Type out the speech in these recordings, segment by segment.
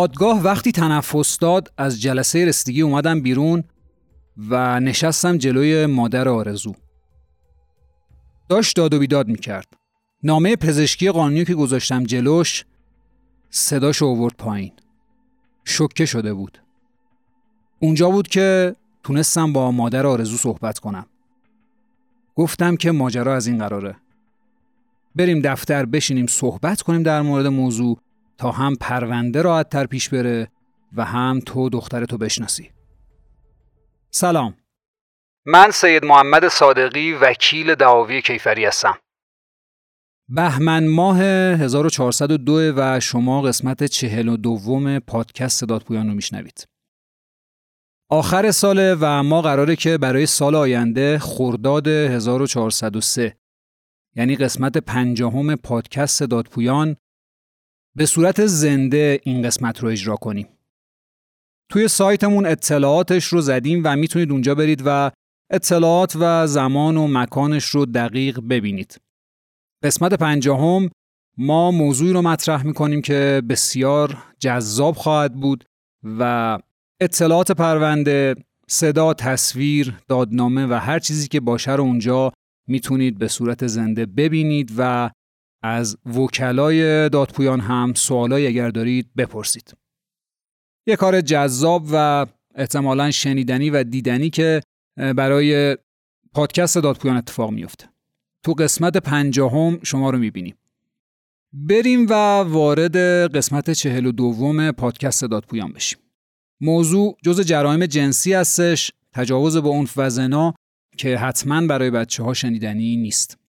دادگاه وقتی تنفس داد از جلسه رسیدگی اومدم بیرون و نشستم جلوی مادر آرزو. داشت داد و بیداد می‌کرد. نامه پزشکی قانونی که گذاشتم جلوش صداش اوورد پایین. شکه شده بود. اونجا بود که تونستم با مادر آرزو صحبت کنم. گفتم که ماجرا از این قراره. بریم دفتر بشینیم صحبت کنیم در مورد موضوع. تا هم پرونده راحت تر پیش بره و هم تو دخترتو بشناسی. سلام. من سید محمد صادقی وکیل دعاوی کیفری هستم. بهمن ماه 1402 و شما قسمت چهل و دوم پادکست صدات پویان رو میشنوید. آخر ساله و ما قراره که برای سال آینده خرداد 1403 یعنی قسمت پنجاهم پادکست صدات پویان به صورت زنده این قسمت رو اجرا کنیم. توی سایتمون اطلاعاتش رو زدیم و می‌تونید اونجا برید و اطلاعات و زمان و مکانش رو دقیق ببینید. قسمت پنجاهم ما موضوعی رو مطرح می‌کنیم که بسیار جذاب خواهد بود و اطلاعات پرونده، صدا، تصویر، دادنامه و هر چیزی که باشه رو اونجا می‌تونید به صورت زنده ببینید و از وکلای دادپویان هم سوالایی اگر دارید بپرسید. یه کار جذاب و احتمالا شنیدنی و دیدنی که برای پادکست دادپویان اتفاق میفته. تو قسمت پنجاهم شما رو می‌بینیم. بریم و وارد قسمت چهل و دوم پادکست دادپویان بشیم. موضوع جز جرایم جنسی هستش تجاوز به اون و که حتما برای بچه ها شنیدنی نیست.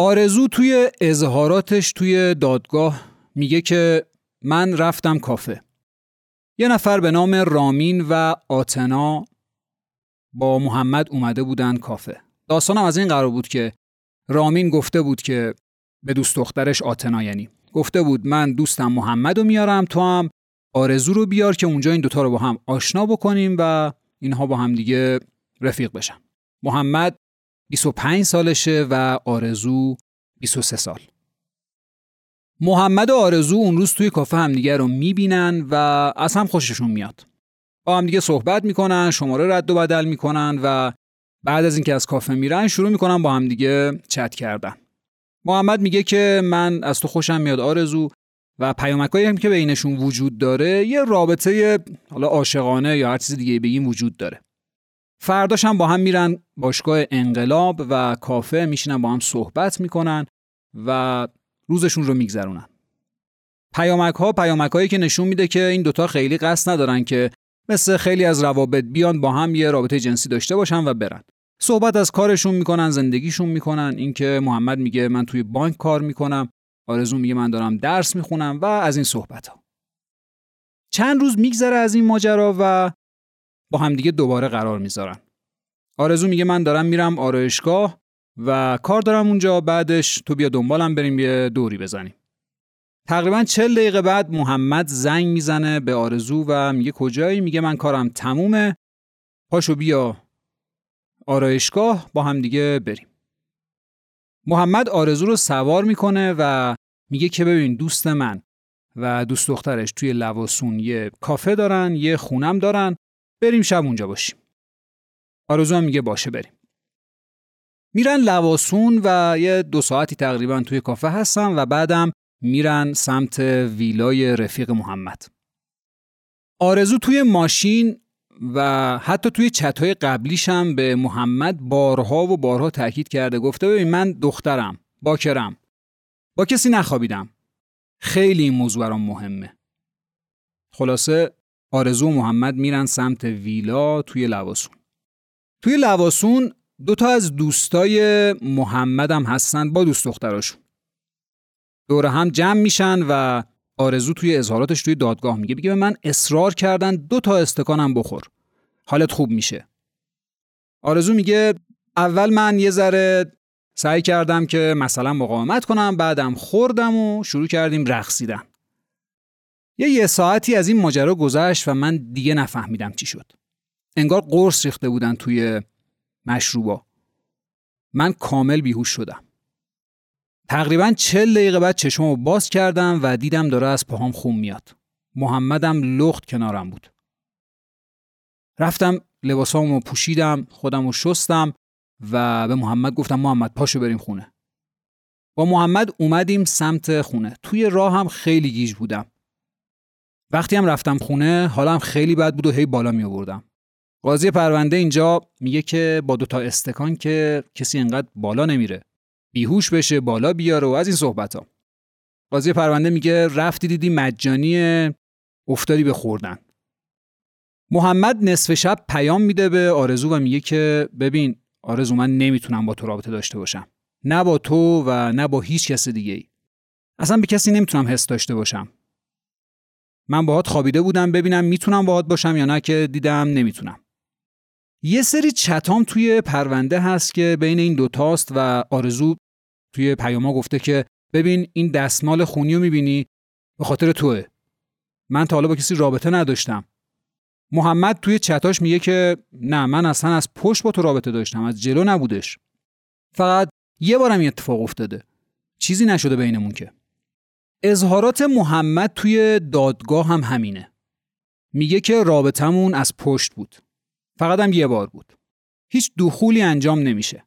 آرزو توی اظهاراتش توی دادگاه میگه که من رفتم کافه. یه نفر به نام رامین و آتنا با محمد اومده بودن کافه. داستانم از این قرار بود که رامین گفته بود که به دوست دخترش آتنا یعنی گفته بود من دوستم محمد رو میارم تو هم آرزو رو بیار که اونجا این دوتا رو با هم آشنا بکنیم و اینها با هم دیگه رفیق بشن. محمد 25 سالشه و آرزو 23 سال. محمد و آرزو اون روز توی کافه همدیگه رو می‌بینن و از هم خوششون میاد. با هم دیگه صحبت می‌کنن، شماره رد و بدل می‌کنن و بعد از اینکه از کافه میرن شروع می‌کنن با هم دیگه چت کردن. محمد میگه که من از تو خوشم میاد آرزو و پیامکایی هم که بینشون وجود داره یه رابطه حالا عاشقانه یا هر چیز دیگه بگیم وجود داره. فرداش هم با هم میرن باشگاه انقلاب و کافه میشینن با هم صحبت می‌کنن و روزشون رو میگذرونن. پیامک ها پیامک هایی که نشون میده که این دوتا خیلی قصد ندارن که مثل خیلی از روابط بیان با هم یه رابطه جنسی داشته باشن و برن. صحبت از کارشون می‌کنن زندگیشون می‌کنن اینکه محمد میگه من توی بانک کار می‌کنم آرزو میگه من دارم درس می‌خونم و از این صحبت ها. چند روز میگذره از این ماجرا و با همدیگه دوباره قرار می‌ذارن. آرزو میگه من دارم میرم آرایشگاه و کار دارم اونجا بعدش تو بیا دنبالم بریم یه دوری بزنیم. تقریبا چل دقیقه بعد محمد زنگ می‌زنه به آرزو و میگه کجایی میگه من کارم تمومه پاشو بیا آرایشگاه با هم دیگه بریم محمد آرزو رو سوار می‌کنه و میگه که ببین دوست من و دوست دخترش توی لواسون یه کافه دارن یه خونم دارن بریم شب اونجا باشیم. آرزو هم میگه باشه بریم. میرن لواسون و یه دو ساعتی تقریبا توی کافه هستن و بعدم میرن سمت ویلای رفیق محمد. آرزو توی ماشین و حتی توی چتهای قبلیش هم به محمد بارها و بارها تاکید کرده گفته ببین من دخترم باکرم. با کسی نخوابیدم. خیلی این موضوع برام مهمه. خلاصه آرزو و محمد میرن سمت ویلا توی لواسون. توی لواسون دوتا از دوستای محمد هم هستن با دوست دختراشون. دور هم جمع میشن و آرزو توی اظهاراتش توی دادگاه میگه بگه به من اصرار کردن دو تا استکانم بخور. حالت خوب میشه. آرزو میگه اول من یه ذره سعی کردم که مثلا مقاومت کنم بعدم خوردم و شروع کردیم رقصیدن. یه یه ساعتی از این ماجرا گذشت و من دیگه نفهمیدم چی شد. انگار قرص ریخته بودن توی مشروبا. من کامل بیهوش شدم. تقریبا چل دقیقه بعد چشممو باز کردم و دیدم داره از پاهام خون میاد. محمدم لخت کنارم بود. رفتم لباسامو پوشیدم خودم رو شستم و به محمد گفتم محمد پاشو بریم خونه. با محمد اومدیم سمت خونه. توی راه هم خیلی گیج بودم. وقتی هم رفتم خونه حالم خیلی بد بود و هی بالا می آوردم قاضی پرونده اینجا میگه که با دوتا استکان که کسی انقدر بالا نمیره. بیهوش بشه بالا بیاره و از این صحبت ها قاضی پرونده میگه رفتی دیدی مجانی افتادی به خوردن. محمد نصف شب پیام میده به آرزو و میگه که ببین آرزو من نمی‌تونم با تو رابطه داشته باشم. نه با تو و نه با هیچ کس دیگه ای. اصلا به کسی نمی‌تونم حس داشته باشم. من باهات خوابیده بودم ببینم می‌تونم باهات باشم یا نه که دیدم نمی‌تونم. یه سری چتام توی پرونده هست که بین این دوتاست و آرزو توی پیاما گفته که ببین این دستمال خونی رو می‌بینی به خاطر توه. من تا حالا با کسی رابطه نداشتم. محمد توی چتاش میگه که نه من اصلا از پشت با تو رابطه داشتم از جلو نبودش. فقط یه بارم این اتفاق افتاده. چیزی نشده بینمون که. اظهارات محمد توی دادگاه هم همینه. میگه که رابطمون از پشت بود. فقط هم یه بار بود. هیچ دخولی انجام نمیشه.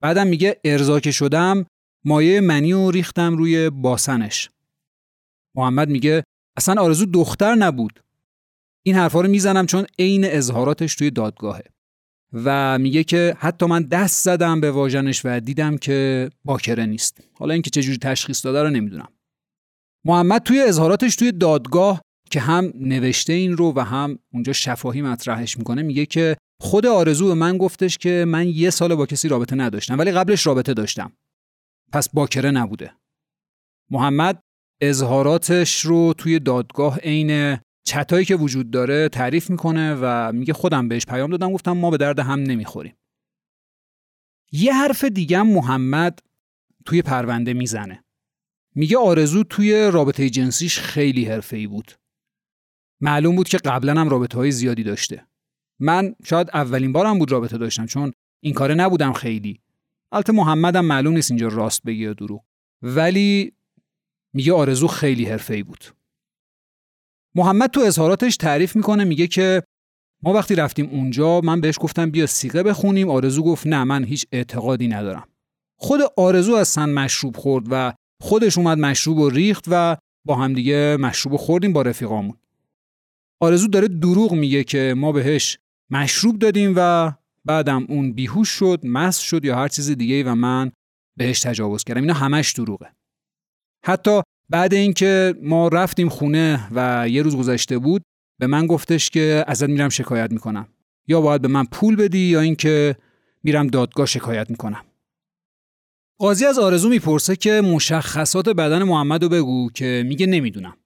بعدم میگه ارزا که شدم مایه منی و ریختم روی باسنش. محمد میگه اصلا آرزو دختر نبود. این حرفا رو می‌زنم چون عین اظهاراتش توی دادگاهه. و میگه که حتی من دست زدم به واژنش و دیدم که باکره نیست. حالا اینکه چجوری تشخیص داده رو نمی‌دونم. محمد توی اظهاراتش توی دادگاه که هم نوشته این رو و هم اونجا شفاهی مطرحش می‌کنه میگه که خود آرزو به من گفتش که من یه سال با کسی رابطه نداشتم ولی قبلش رابطه داشتم. پس باکره نبوده. محمد اظهاراتش رو توی دادگاه عین چتایی که وجود داره تعریف می‌کنه و میگه خودم بهش پیام دادم گفتم ما به درد هم نمی‌خوریم. یه حرف دیگه محمد توی پرونده می‌زنه. میگه آرزو توی رابطه جنسیش خیلی حرفه‌ای بود. معلوم بود که قبلا هم رابطه های زیادی داشته. من شاید اولین بارم بود رابطه داشتم چون این کاره نبودم خیلی. البته محمدم معلوم نیست اینجا راست بگی یا دروغ. ولی میگه آرزو خیلی حرفه‌ای بود. محمد تو اظهاراتش تعریف می‌کنه میگه که ما وقتی رفتیم اونجا من بهش گفتم بیا سیغه بخونیم. آرزو گفت نه من هیچ اعتقادی ندارم. خود آرزو از سن مشروب خورد و خودش اومد مشروب و ریخت و با همدیگه مشروب خوردیم با رفیقامون. آرزو داره دروغ میگه که ما بهش مشروب دادیم و بعدم اون بیهوش شد مست شد یا هر چیز دیگه و من بهش تجاوز کردم. اینا همش دروغه. حتی بعد اینکه ما رفتیم خونه و یه روز گذشته بود به من گفتش که ازت میرم شکایت می‌کنم. یا باید به من پول بدی یا اینکه میرم دادگاه شکایت می‌کنم. قاضی از آرزو می‌پرسه که مشخصات بدن محمد رو بگو که میگه نمی‌دونم.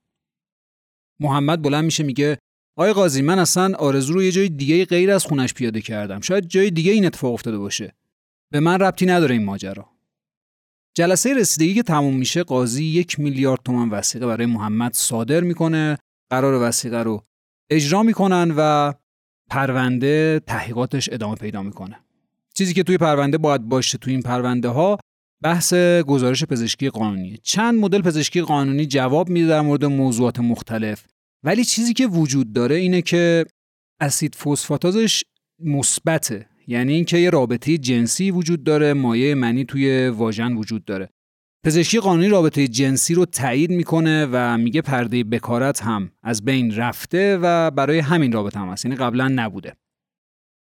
محمد بلند میشه میگه آقای قاضی من اصلا آرزو رو یه جای دیگه غیر از خونش پیاده کردم. شاید جای دیگه این اتفاق افتاده باشه. به من ربطی نداره این ماجرا. جلسه رسیدگی که تموم میشه قاضی یک میلیارد تومن وسیقه برای محمد صادر می‌کنه. قرار وسیقه رو اجرا می‌کنن و پرونده تحقیقاتش ادامه پیدا می‌کنه. چیزی که توی پرونده باید باشه توی این پرونده ها بحث گزارش پزشکی قانونی. چند مدل پزشکی قانونی جواب میده در مورد موضوعات مختلف. ولی چیزی که وجود داره اینه که اسید فسفاتازش مثبته. یعنی اینکه یه رابطه جنسی وجود داره مایه منی توی واژن وجود داره. پزشکی قانونی رابطه جنسی رو تایید می‌کنه و میگه پرده بکارت هم از بین رفته و برای همین رابطه هم هست. یعنی قبلا نبوده.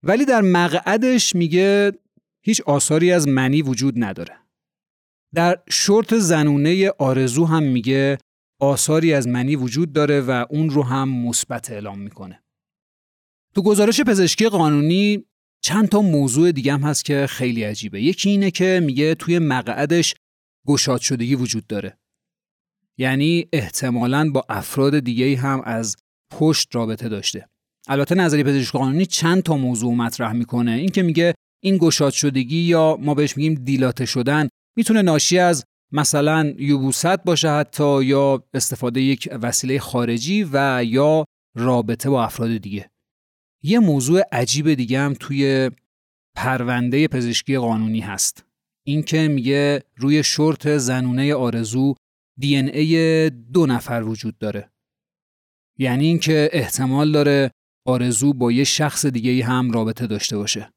ولی در مقعدش میگه هیچ آثاری از منی وجود نداره. در شورت زنونه آرزو هم میگه آثاری از منی وجود داره و اون رو هم مثبت اعلام می‌کنه. تو گزارش پزشکی قانونی چند تا موضوع دیگه هم هست که خیلی عجیبه. یکی اینه که میگه توی مقعدش گشاد شدگی وجود داره. یعنی احتمالاً با افراد دیگه هم از پشت رابطه داشته. البته نظری پزشکی قانونی چند تا موضوع مطرح می‌کنه. این که میگه این گشاد شدگی یا ما بهش میگیم دیلاته شدن می‌تونه ناشی از مثلا یوبوست باشه حتی یا استفاده یک وسیله خارجی و یا رابطه با افراد دیگه. یه موضوع عجیب دیگه هم توی پرونده پزشکی قانونی هست. اینکه میگه روی شورت زنونه آرزو دی ای دو نفر وجود داره. یعنی اینکه احتمال داره آرزو با یه شخص دیگه هم رابطه داشته باشه.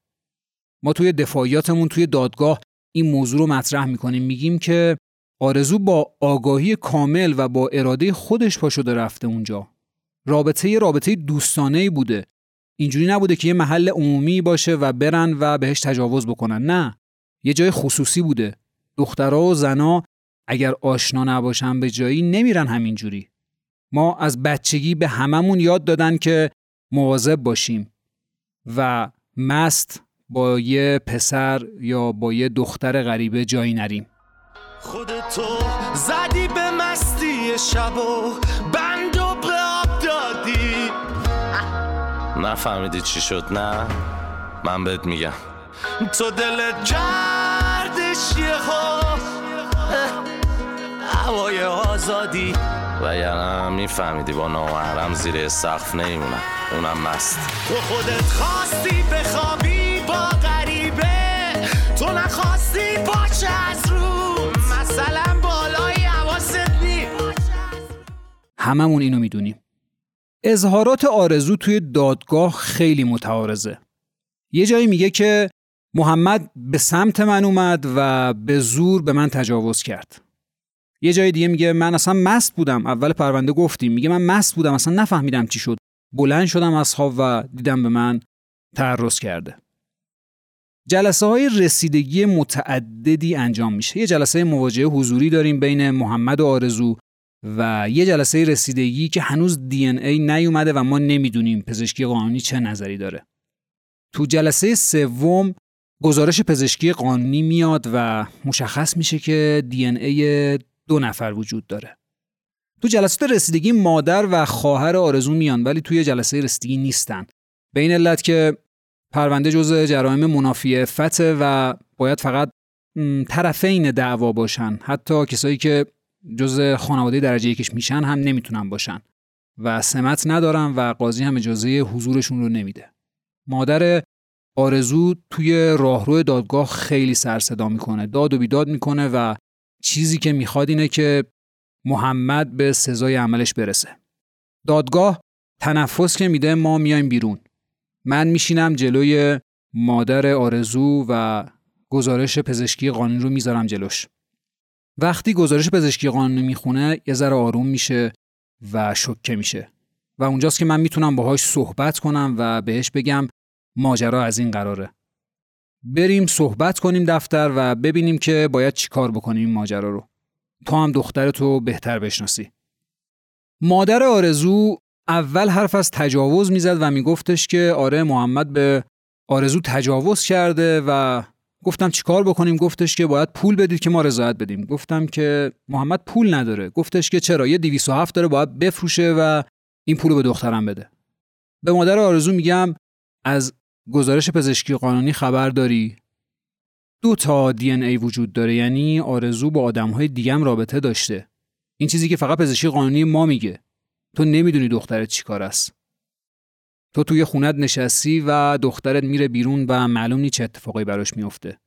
ما توی دفاعیاتمون توی دادگاه این موضوع رو مطرح می‌کنیم. میگیم که آرزو با آگاهی کامل و با اراده خودش پا شده رفته اونجا. رابطه یه رابطه دوستانه بوده. اینجوری نبوده که یه محل عمومی باشه و برن و بهش تجاوز بکنن. نه. یه جای خصوصی بوده. دخترها و زنا اگر آشنا نباشن به جایی نمیرن همینجوری. ما از بچگی به هممون یاد دادن که مواظب باشیم. و مست با یه پسر یا با یه دختر غریبه جایی نریم. خودتو زدی به مستی شب و بند و به آب دادی. نفهمیدی چی شد نه؟ من بهت میگم. تو دلت کردش یه هوای آزادی. و یعنی میفهمیدی با نامحرم زیر سقف نیمونم اونم مست. تو خودت خواستی بخوابی؟ هممون اینو می‌دونیم. اظهارات آرزو توی دادگاه خیلی متعارضه. یه جایی میگه که محمد به سمت من اومد و به زور به من تجاوز کرد. یه جای دیگه میگه من اصلا مست بودم. اول پرونده گفتیم. میگه من مست بودم. اصلا نفهمیدم چی شد. بلند شدم از خواب و دیدم به من تعرض کرده. جلسه های رسیدگی متعددی انجام میشه. یه جلسه مواجهه حضوری داریم بین محمد و آرزو. و یه جلسه رسیدگی که هنوز دی ای نیومده و ما نمی‌دونیم پزشکی قانونی چه نظری داره. تو جلسه سوم گزارش پزشکی قانونی میاد و مشخص میشه که دی ای دو نفر وجود داره. تو جلسات رسیدگی مادر و خواهر آرزو میان ولی توی جلسه رسیدگی نیستن. به این علت که پرونده جزء جرایم منافی فته و باید فقط طرفین دعوا باشن. حتی کسایی که جزء خانواده درجه یکش میشن هم نمی‌تونن باشن. و سمت ندارن و قاضی هم اجازه حضورشون رو نمیده. مادر آرزو توی راهرو دادگاه خیلی سر صدا می‌کنه داد و بیداد می‌کنه و چیزی که می‌خواد اینه که محمد به سزای عملش برسه. دادگاه تنفس که میده ما میایم بیرون. من میشینم جلوی مادر آرزو و گزارش پزشکی قانونی رو می‌ذارم جلوش. وقتی گزارش پزشکی قانونی می‌خونه یه ذره آروم میشه و شکه میشه. و اونجاست که من می‌تونم باهاش صحبت کنم و بهش بگم ماجرا از این قراره. بریم صحبت کنیم دفتر و ببینیم که باید چیکار بکنیم این ماجرا رو. تو هم دخترتو بهتر بشناسی. مادر آرزو اول حرف از تجاوز می‌زد و میگفتش که آره محمد به آرزو تجاوز کرده و گفتم چیکار بکنیم؟ گفتش که باید پول بدید که ما رضایت بدیم. گفتم که محمد پول نداره. گفتش که چرا؟ یه 207 داره باید بفروشه و این پول به دخترم بده. به مادر آرزو میگم از گزارش پزشکی قانونی خبر داری. دو تا دی ای وجود داره. یعنی آرزو با آدمهای دیگه هم رابطه داشته. این چیزی که فقط پزشکی قانونی ما میگه. تو نمی‌دونی دخترت چیکار است. تو توی خونت نشستی و دخترت میره بیرون و معلوم نیست چه اتفاقی براش میفته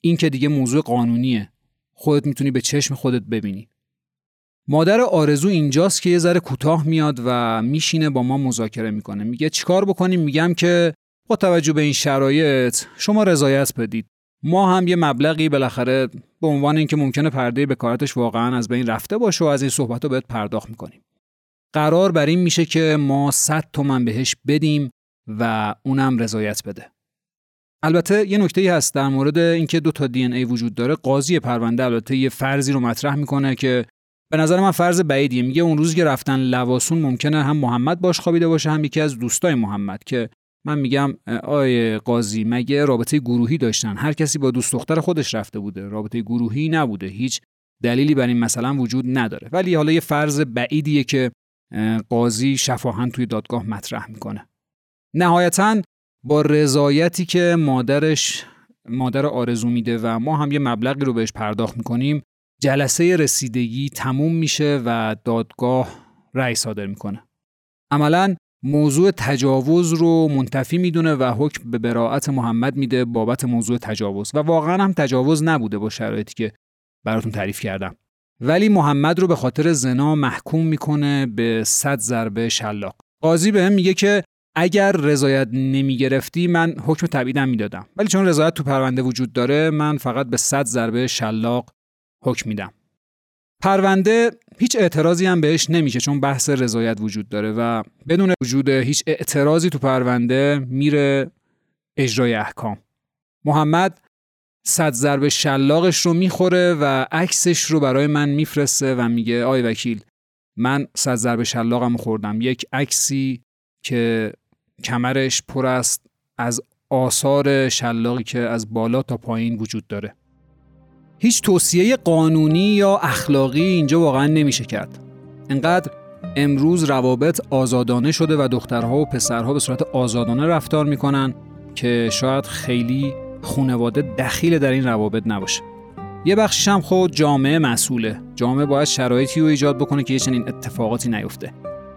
این که دیگه موضوع قانونیه. خودت می‌تونی به چشم خودت ببینی. مادر آرزو اینجاست که یه ذره کوتاه میاد و میشینه با ما مذاکره می‌کنه. میگه چیکار بکنیم؟ میگم که با توجه به این شرایط شما رضایت بدید. ما هم یه مبلغی بالاخره به عنوان اینکه ممکنه پرده بکارتش واقعا از بین رفته باشه و از این صحبت رو بهت پرداخت می‌کنیم. قرار بر این میشه که ما 100 تومن بهش بدیم و اونم رضایت بده. البته یه نکته ای هست در مورد اینکه دو تا دی ای وجود داره. قاضی پرونده البته یه فرضی رو مطرح می‌کنه که به نظر من فرض بعیدیه. میگه اون روزی که رفتن لواسون ممکنه هم محمد باش خوابیده باشه هم یکی از دوستای محمد که من میگم آیه قاضی مگه رابطه گروهی داشتن؟ هر کسی با دوست دختر خودش رفته بوده. رابطه گروهی نبوده. هیچ دلیلی بر این مثلا وجود نداره. ولی حالا یه فرض بعیدیه که قاضی شفاهن توی دادگاه مطرح می‌کنه. نهایتا با رضایتی که مادرش مادر آرزو میده و ما هم یه مبلغی رو بهش پرداخت می‌کنیم جلسه رسیدگی تموم میشه و دادگاه رأی صادر می‌کنه. عملا موضوع تجاوز رو منتفی می‌دونه و حکم به براعت محمد میده بابت موضوع تجاوز. و واقعا هم تجاوز نبوده با شرایطی که براتون تعریف کردم. ولی محمد رو به خاطر زنا محکوم می‌کنه به صد ضربه شلاق. قاضی به هم میگه که اگر رضایت نمی‌گرفتی من حکم تبعیدم می‌دادم. ولی چون رضایت تو پرونده وجود داره من فقط به صد ضربه شلاق حکم میدم. پرونده هیچ اعتراضی هم بهش نمیشه چون بحث رضایت وجود داره و بدون وجود هیچ اعتراضی تو پرونده میره اجرای احکام. محمد صد ضرب شلاقش رو می‌خوره و عکسش رو برای من میفرسته و میگه آی وکیل من صد ضرب شلاقم خوردم. یک عکسی که کمرش پر است از آثار شلاقی که از بالا تا پایین وجود داره. هیچ توصیه قانونی یا اخلاقی اینجا واقعا نمیشه کرد. انقدر امروز روابط آزادانه شده و دخترها و پسرها به صورت آزادانه رفتار می‌کنن که شاید خیلی خونواده دخیل در این روابط نباشه. یه بخشش هم خود جامعه مسئوله. جامعه باید شرایطی رو ایجاد بکنه که یه چنین اتفاقاتی نیفته.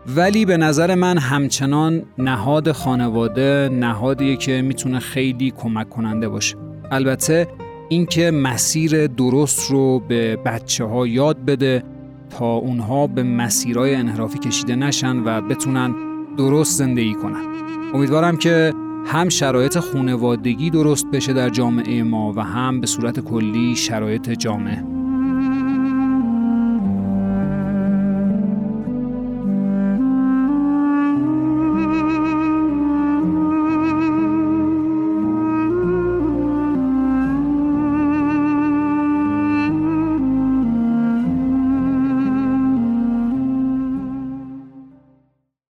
ولی به نظر من همچنان نهاد خانواده نهادیه که می‌تونه خیلی کمک کننده باشه. البته اینکه مسیر درست رو به بچه ها یاد بده تا اونها به مسیرهای انحرافی کشیده نشن و بتونن درست زندگی کنن. امیدوارم که هم شرایط خونوادگی درست بشه در جامعه ما و هم به صورت کلی شرایط جامعه.